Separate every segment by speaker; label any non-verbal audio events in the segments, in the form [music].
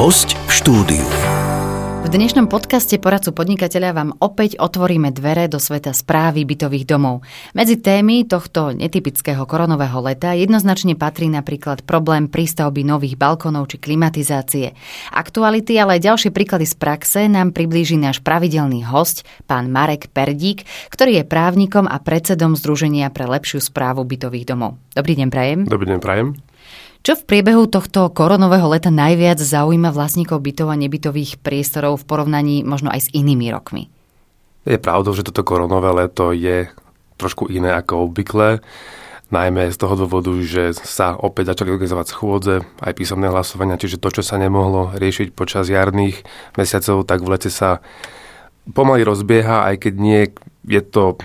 Speaker 1: Host v štúdiu.
Speaker 2: V dnešnom podcaste poradcu podnikateľa vám opäť otvoríme dvere do sveta správy bytových domov. Medzi témy tohto netypického koronového leta jednoznačne patrí napríklad problém prístavby nových balkónov či klimatizácie. Aktuality, ale aj ďalšie príklady z praxe nám priblíži náš pravidelný host, pán Marek Perdík, ktorý je právnikom a predsedom Združenia pre lepšiu správu bytových domov. Dobrý deň, Prajem.
Speaker 3: Dobrý deň, Prajem.
Speaker 2: Čo v priebehu tohto koronového leta najviac zaujíma vlastníkov bytov a nebytových priestorov v porovnaní možno aj s inými rokmi?
Speaker 3: Je pravdou, že toto koronové leto je trošku iné ako obvykle, najmä z toho dôvodu, že sa opäť začali organizovať schôdze, aj písomné hlasovania, čiže to, čo sa nemohlo riešiť počas jarných mesiacov, tak v lete sa pomaly rozbieha, aj keď nie je to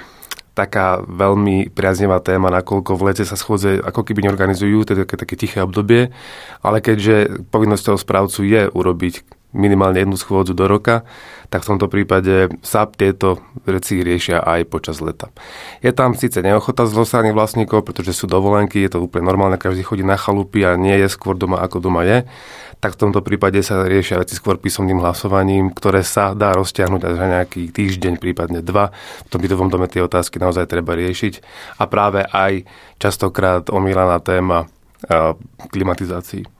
Speaker 3: taká veľmi priaznevá téma, nakoľko v lete sa schôdze ako keby neorganizujú, teda také, také tiché obdobie, ale keďže povinnosťou správcu je urobiť minimálne jednu schôdzu do roka, tak v tomto prípade sa tieto veci riešia aj počas leta. Je tam síce neochota z strany vlastníkov, pretože sú dovolenky, je to úplne normálne, každý chodí na chalupy a nie je skôr doma ako doma je, tak v tomto prípade sa riešia veci skôr písomným hlasovaním, ktoré sa dá rozťahnuť až na nejaký týždeň, prípadne dva. V tom bytovom dome tie otázky naozaj treba riešiť. A práve aj častokrát omílaná téma klimatizácií.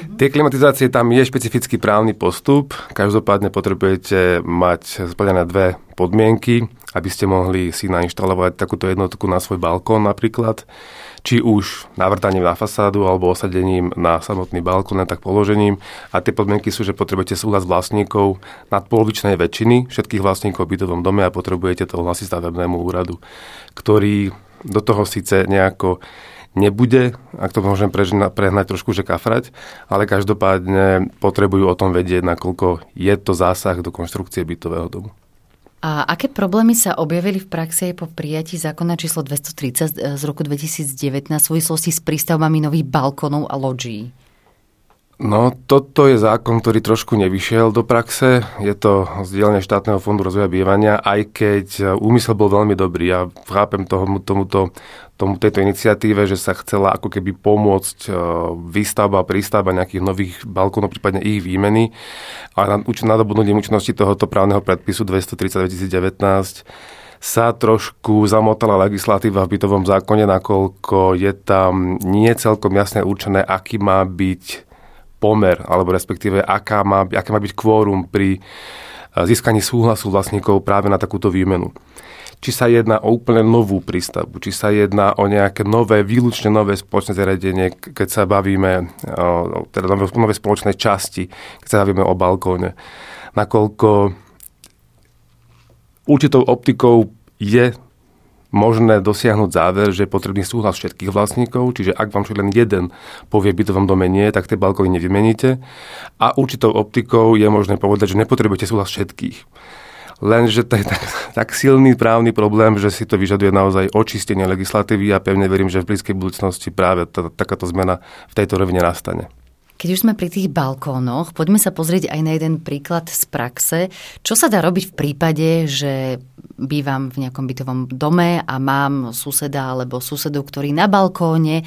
Speaker 3: Tie klimatizácie, tam je špecifický právny postup. Každopádne potrebujete mať splnené dve podmienky, aby ste mohli si nainštalovať takúto jednotku na svoj balkón napríklad. Či už navrtaním na fasádu alebo osadením na samotný balkón, tak položením. A tie podmienky sú, že potrebujete súhlas vlastníkov nad polovičnej väčšiny všetkých vlastníkov v bytovom dome a potrebujete to hlasiť stavebnému úradu, ktorý do toho síce nejako nebude, ak to môžem prehnať trošku, že kafrať, ale každopádne potrebujú o tom vedieť, nakoľko je to zásah do konštrukcie bytového domu.
Speaker 2: A aké problémy sa objavili v praxi po prijatí zákona číslo 230 z roku 2019 v súvislosti s prístavbami nových balkónov a loďí?
Speaker 3: No, toto je zákon, ktorý trošku nevyšiel do praxe. Je to zdieľanie štátneho fondu rozvoja bývania, aj keď úmysel bol veľmi dobrý. Ja chápem tomu, tomuto, tomu, tejto iniciatíve, že sa chcela ako keby pomôcť e, výstavba a prístavba nejakých nových balkónov, prípadne ich výmeny. A na, nadobudnutím účinnosti tohoto právneho predpisu 230 2019 sa trošku zamotala legislatíva v bytovom zákone, nakoľko je tam nie celkom jasne určené, aký má byť pomer, alebo respektíve aká má, aké má byť kvórum pri eh, získaní súhlasu vlastníkov práve na takúto výmenu. Či sa jedná o úplne novú prístavbu, či sa jedná o nejaké nové, výlučne nové spoločné zariadenie, keď sa bavíme o teda nové, nové spoločné časti, keď sa bavíme o balkóne. Nakoľko určitou optikou je možné dosiahnuť záver, že je potrebný súhlas všetkých vlastníkov, čiže ak vám len jeden povie bytovom dome nie, tak tie balkóny nevymeníte. A určitou optikou je možné povedať, že nepotrebujete súhlas všetkých. Lenže to je tak, [laughs] tak silný právny problém, že si to vyžaduje naozaj očistenie legislatívy a pevne verím, že v blízkej budúcnosti práve tá, takáto zmena v tejto rovine nastane.
Speaker 2: Keď už sme pri tých balkónoch, poďme sa pozrieť aj na jeden príklad z praxe. Čo sa dá robiť v prípade, že bývam v nejakom bytovom dome a mám suseda alebo susedu, ktorý na balkóne e,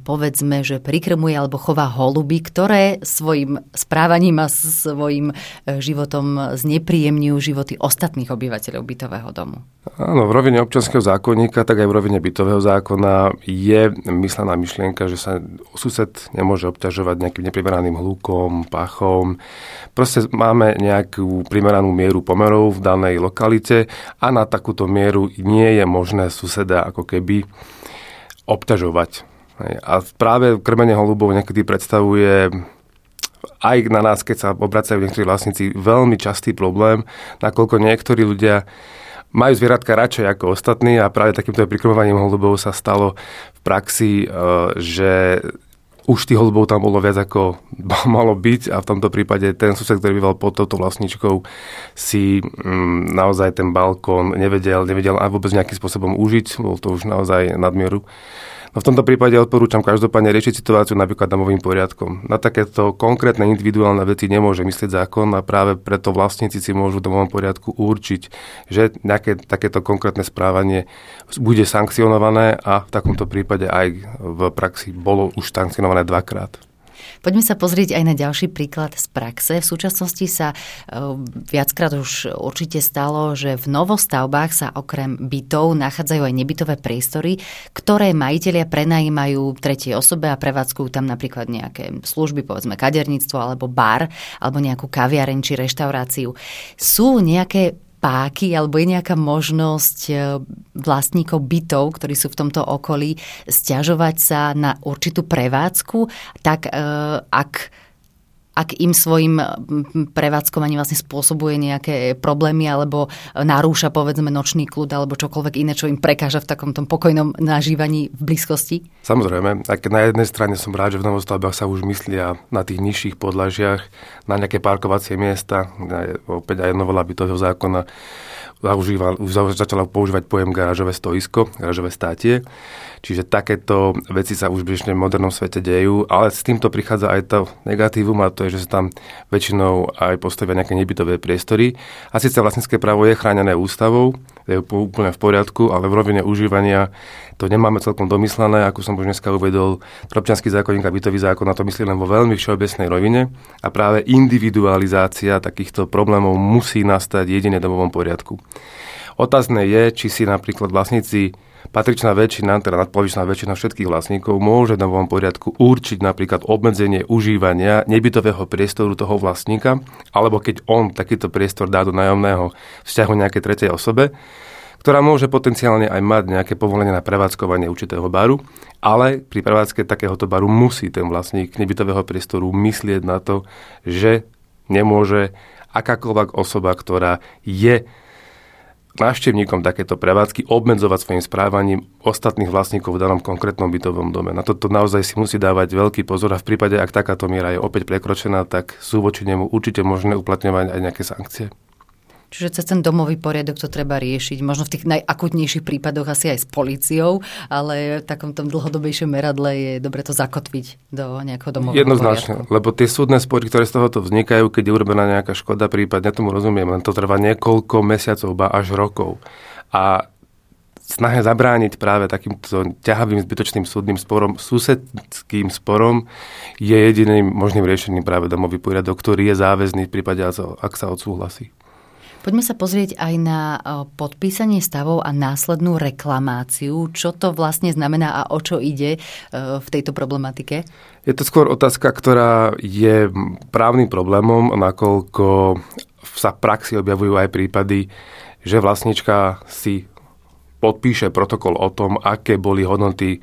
Speaker 2: povedzme, že prikrmuje alebo chová holuby, ktoré svojim správaním a svojim e, životom znepríjemňujú životy ostatných obyvateľov bytového domu.
Speaker 3: Áno, v rovine občanského zákonníka, tak aj v rovine bytového zákona je myslená myšlienka, že sa sused nemôže obťažovať nejakým neprimeraným hľukom, pachom. Proste máme nejakú primeranú mieru pomerov v danej lokalite a na takúto mieru nie je možné suseda ako keby obťažovať. A práve krmenie holubov niekedy predstavuje aj na nás, keď sa obracajú niektorí vlastníci, veľmi častý problém, nakoľko niektorí ľudia majú zvieratka radšej ako ostatní a práve takýmto prikrmovaním holubov sa stalo v praxi, e, že už tých holubov tam bolo viac ako [laughs] malo byť a v tomto prípade ten sused, ktorý býval pod touto vlastničkou, si mm, naozaj ten balkón nevedel, nevedel aj vôbec nejakým spôsobom užiť, bol to už naozaj nadmieru. No v tomto prípade odporúčam každopádne riešiť situáciu napríklad domovým poriadkom. Na takéto konkrétne individuálne veci nemôže myslieť zákon a práve preto vlastníci si môžu v domovom poriadku určiť, že nejaké takéto konkrétne správanie bude sankcionované a v takomto prípade aj v praxi bolo už sankcionované dvakrát.
Speaker 2: Poďme sa pozrieť aj na ďalší príklad z praxe. V súčasnosti sa e, viackrát už určite stalo, že v novostavbách sa okrem bytov nachádzajú aj nebytové priestory, ktoré majiteľia prenajímajú tretej osobe a prevádzkujú tam napríklad nejaké služby, povedzme kaderníctvo alebo bar, alebo nejakú kaviareň či reštauráciu. Sú nejaké páky alebo je nejaká možnosť e, vlastníkov bytov, ktorí sú v tomto okolí, stiažovať sa na určitú prevádzku, tak e, ak ak im svojim prevádzkovaním vlastne spôsobuje nejaké problémy alebo narúša povedzme nočný kľud alebo čokoľvek iné, čo im prekáža v takom tom pokojnom nažívaní v blízkosti?
Speaker 3: Samozrejme, keď na jednej strane som rád, že v novostavbách sa už myslia na tých nižších podlažiach, na nejaké parkovacie miesta, opäť aj novela bytového zákona zaužíval, už začala používať pojem garážové stoisko, garážové státie. Čiže takéto veci sa už v bežne modernom svete dejú, ale s týmto prichádza aj to negatívum a to je, že sa tam väčšinou aj postavia nejaké nebytové priestory. A síce vlastnícke právo je chránené ústavou, je úplne v poriadku, ale v rovine užívania to nemáme celkom domyslené, ako som už dneska uvedol. Občianský zákonník a bytový zákon na to myslí len vo veľmi všeobecnej rovine a práve individualizácia takýchto problémov musí nastať jedine domovom poriadku. Otázne je, či si napríklad vlastníci patričná väčšina, teda nadpolovičná väčšina všetkých vlastníkov môže na novom poriadku určiť napríklad obmedzenie užívania nebytového priestoru toho vlastníka, alebo keď on takýto priestor dá do nájomného vzťahu nejakej tretej osobe, ktorá môže potenciálne aj mať nejaké povolenie na prevádzkovanie určitého baru, ale pri prevádzke takéhoto baru musí ten vlastník nebytového priestoru myslieť na to, že nemôže akákoľvek osoba, ktorá je návštevníkom takéto prevádzky obmedzovať svojim správaním ostatných vlastníkov v danom konkrétnom bytovom dome. Na toto naozaj si musí dávať veľký pozor a v prípade, ak takáto miera je opäť prekročená, tak sú voči nemu určite možné uplatňovať aj nejaké sankcie.
Speaker 2: Čiže cez ten domový poriadok to treba riešiť. Možno v tých najakutnejších prípadoch asi aj s políciou, ale v takom tom dlhodobejšom meradle je dobre to zakotviť do nejakého domového
Speaker 3: Jednoznačne, poriadku. lebo tie súdne spory, ktoré z tohoto vznikajú, keď je urobená nejaká škoda, prípadne tomu rozumiem, len to trvá niekoľko mesiacov, ba až rokov. A snahe zabrániť práve takýmto ťahavým zbytočným súdnym sporom, susedským sporom je jediným možným riešením práve domový poriadok, ktorý je záväzný v prípade, ak sa odsúhlasí.
Speaker 2: Poďme sa pozrieť aj na podpísanie stavov a následnú reklamáciu. Čo to vlastne znamená a o čo ide v tejto problematike?
Speaker 3: Je to skôr otázka, ktorá je právnym problémom, nakoľko sa v praxi objavujú aj prípady, že vlastnička si podpíše protokol o tom, aké boli hodnoty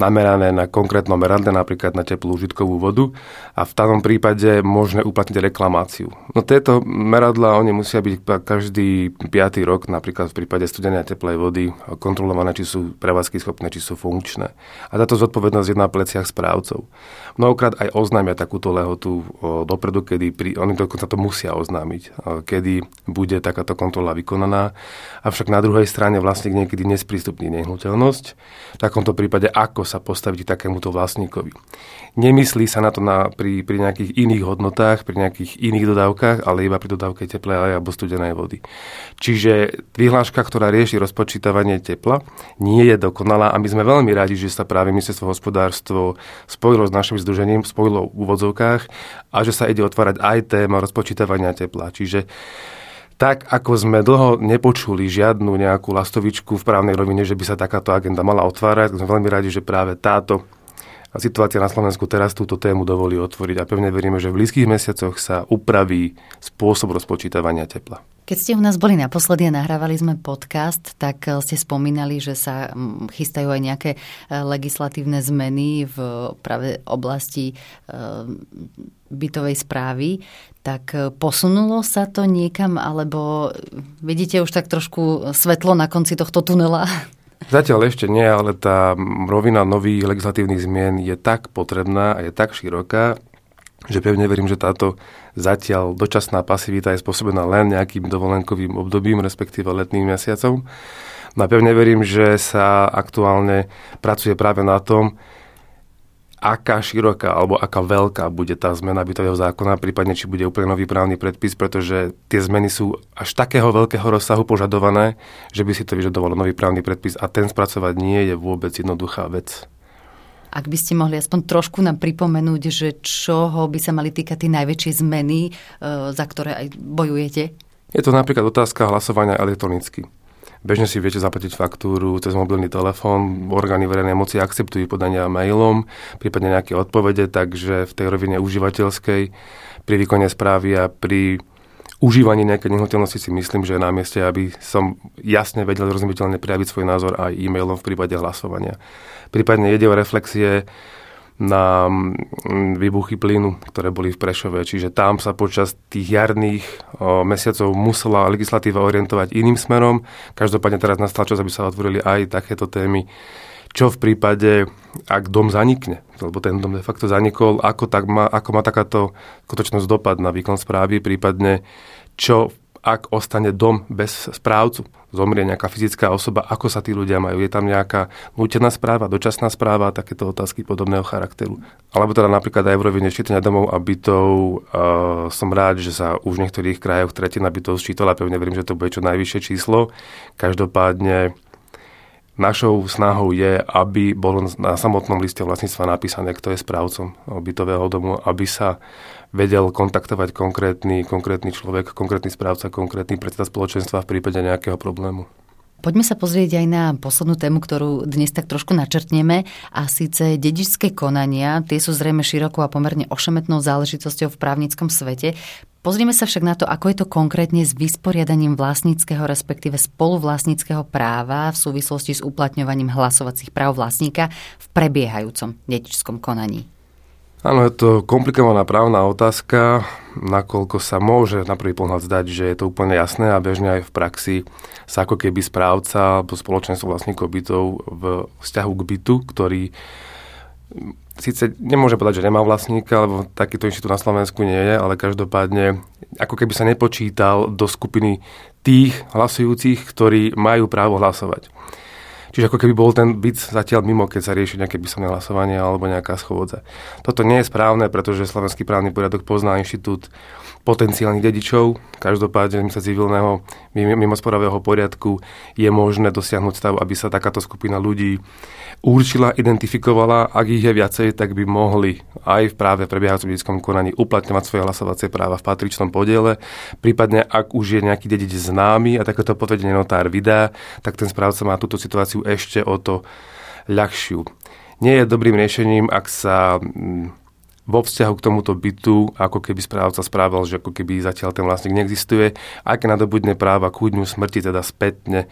Speaker 3: namerané na konkrétnom meradle, napríklad na teplú užitkovú vodu a v tom prípade možné uplatniť reklamáciu. No tieto meradla, oni musia byť každý 5. rok, napríklad v prípade studenej a teplej vody, kontrolované, či sú prevádzky schopné, či sú funkčné. A táto zodpovednosť je na pleciach správcov. Mnohokrát aj oznámia takúto lehotu dopredu, kedy pri, oni dokonca to musia oznámiť, kedy bude takáto kontrola vykonaná. Avšak na druhej strane vlastník niekedy nesprístupní nehnuteľnosť. V takomto prípade, ako ako sa postaviť takémuto vlastníkovi. Nemyslí sa na to na, pri, pri nejakých iných hodnotách, pri nejakých iných dodávkach, ale iba pri dodávke teplej alebo studenej vody. Čiže vyhláška, ktorá rieši rozpočítavanie tepla, nie je dokonalá a my sme veľmi radi, že sa práve ministerstvo hospodárstvo spojilo s našim združením, spojilo v úvodzovkách a že sa ide otvárať aj téma rozpočítavania tepla. Čiže tak ako sme dlho nepočuli žiadnu nejakú lastovičku v právnej rovine, že by sa takáto agenda mala otvárať, sme veľmi radi, že práve táto situácia na Slovensku teraz túto tému dovolí otvoriť a pevne veríme, že v blízkych mesiacoch sa upraví spôsob rozpočítavania tepla.
Speaker 2: Keď ste u nás boli naposledy a nahrávali sme podcast, tak eh, ste spomínali, že sa mm, chystajú aj nejaké eh, legislatívne zmeny v práve oblasti eh, bytovej správy, tak posunulo sa to niekam, alebo vidíte už tak trošku svetlo na konci tohto tunela? [laughs]
Speaker 3: Zatiaľ ešte nie, ale tá rovina nových legislatívnych zmien je tak potrebná a je tak široká, že pevne verím, že táto zatiaľ dočasná pasivita je spôsobená len nejakým dovolenkovým obdobím, respektíve letným mesiacom. No a pevne verím, že sa aktuálne pracuje práve na tom, aká široká alebo aká veľká bude tá zmena bytového zákona, prípadne či bude úplne nový právny predpis, pretože tie zmeny sú až takého veľkého rozsahu požadované, že by si to vyžadovalo nový právny predpis a ten spracovať nie je vôbec jednoduchá vec.
Speaker 2: Ak by ste mohli aspoň trošku nám pripomenúť, že čoho by sa mali týkať tie najväčšie zmeny, e, za ktoré aj bojujete?
Speaker 3: Je to napríklad otázka hlasovania elektronicky. Bežne si viete zaplatiť faktúru cez mobilný telefón, orgány verejnej moci akceptujú podania mailom, prípadne nejaké odpovede, takže v tej rovine užívateľskej pri výkone správy a pri užívaní nejakej nehnuteľnosti si myslím, že je na mieste, aby som jasne vedel rozumiteľne prijaviť svoj názor aj e-mailom v prípade hlasovania. Prípadne ide o reflexie na mm, výbuchy plynu, ktoré boli v Prešove. Čiže tam sa počas tých jarných mesiacov musela legislatíva orientovať iným smerom. Každopádne teraz nastal čas, aby sa otvorili aj takéto témy. Čo v prípade, ak dom zanikne, lebo ten dom de facto zanikol, ako, tak má, ako má takáto skutočnosť dopad na výkon správy, prípadne čo ak ostane dom bez správcu, zomrie nejaká fyzická osoba, ako sa tí ľudia majú? Je tam nejaká nútená správa, dočasná správa takéto otázky podobného charakteru? Alebo teda napríklad aj v rovine ščítania domov a bytov uh, som rád, že sa už v niektorých krajoch tretina bytov sčítala, pevne verím, že to bude čo najvyššie číslo. Každopádne Našou snahou je, aby bolo na samotnom liste vlastníctva napísané, kto je správcom bytového domu, aby sa vedel kontaktovať konkrétny, konkrétny človek, konkrétny správca, konkrétny predseda spoločenstva v prípade nejakého problému.
Speaker 2: Poďme sa pozrieť aj na poslednú tému, ktorú dnes tak trošku načrtneme a síce dedičské konania. Tie sú zrejme širokou a pomerne ošemetnou záležitosťou v právnickom svete. Pozrieme sa však na to, ako je to konkrétne s vysporiadaním vlastníckého, respektíve spoluvlastníckého práva v súvislosti s uplatňovaním hlasovacích práv vlastníka v prebiehajúcom dedičskom konaní.
Speaker 3: Áno, je to komplikovaná právna otázka, nakoľko sa môže na prvý pohľad zdať, že je to úplne jasné a bežne aj v praxi sa ako keby správca alebo spoločenstvo vlastníkov bytov v vzťahu k bytu, ktorý síce nemôže povedať, že nemá vlastníka, lebo takýto inštitút na Slovensku nie je, ale každopádne ako keby sa nepočítal do skupiny tých hlasujúcich, ktorí majú právo hlasovať. Čiže ako keby bol ten byt zatiaľ mimo, keď sa rieši nejaké písomné hlasovanie alebo nejaká schôdza. Toto nie je správne, pretože slovenský právny poriadok pozná inštitút potenciálnych dedičov. Každopádne sa civilného mimosporového poriadku je možné dosiahnuť stav, aby sa takáto skupina ľudí určila, identifikovala, ak ich je viacej, tak by mohli aj v práve prebiehajúcom dedickom konaní uplatňovať svoje hlasovacie práva v patričnom podiele. Prípadne, ak už je nejaký dedič známy a takéto potvedenie notár vydá, tak ten správca má túto situáciu ešte o to ľahšiu. Nie je dobrým riešením, ak sa mm, vo vzťahu k tomuto bytu, ako keby správca správal, že ako keby zatiaľ ten vlastník neexistuje, keď nadobudne práva k smrti, teda spätne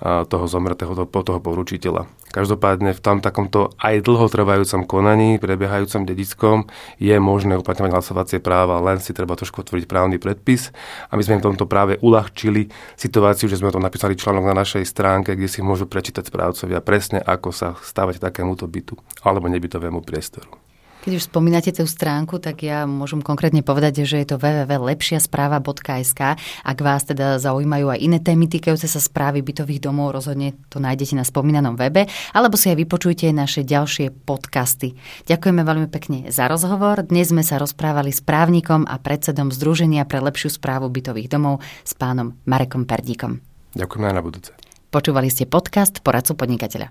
Speaker 3: toho zomretého, toho poručiteľa. Každopádne v tam takomto aj dlhotrvajúcom konaní, prebiehajúcom dedickom, je možné uplatňovať hlasovacie práva, len si treba trošku otvoriť právny predpis. A my sme v tomto práve uľahčili situáciu, že sme to napísali článok na našej stránke, kde si môžu prečítať správcovia presne, ako sa stávať takémuto bytu alebo nebytovému priestoru.
Speaker 2: Keď už spomínate tú stránku, tak ja môžem konkrétne povedať, že je to www.lepšiaspráva.sk. Ak vás teda zaujímajú aj iné témy týkajúce sa správy bytových domov, rozhodne to nájdete na spomínanom webe, alebo si aj vypočujte naše ďalšie podcasty. Ďakujeme veľmi pekne za rozhovor. Dnes sme sa rozprávali s právnikom a predsedom Združenia pre lepšiu správu bytových domov s pánom Marekom Perdíkom.
Speaker 3: Ďakujem aj na budúce.
Speaker 2: Počúvali ste podcast Poradcu podnikateľa.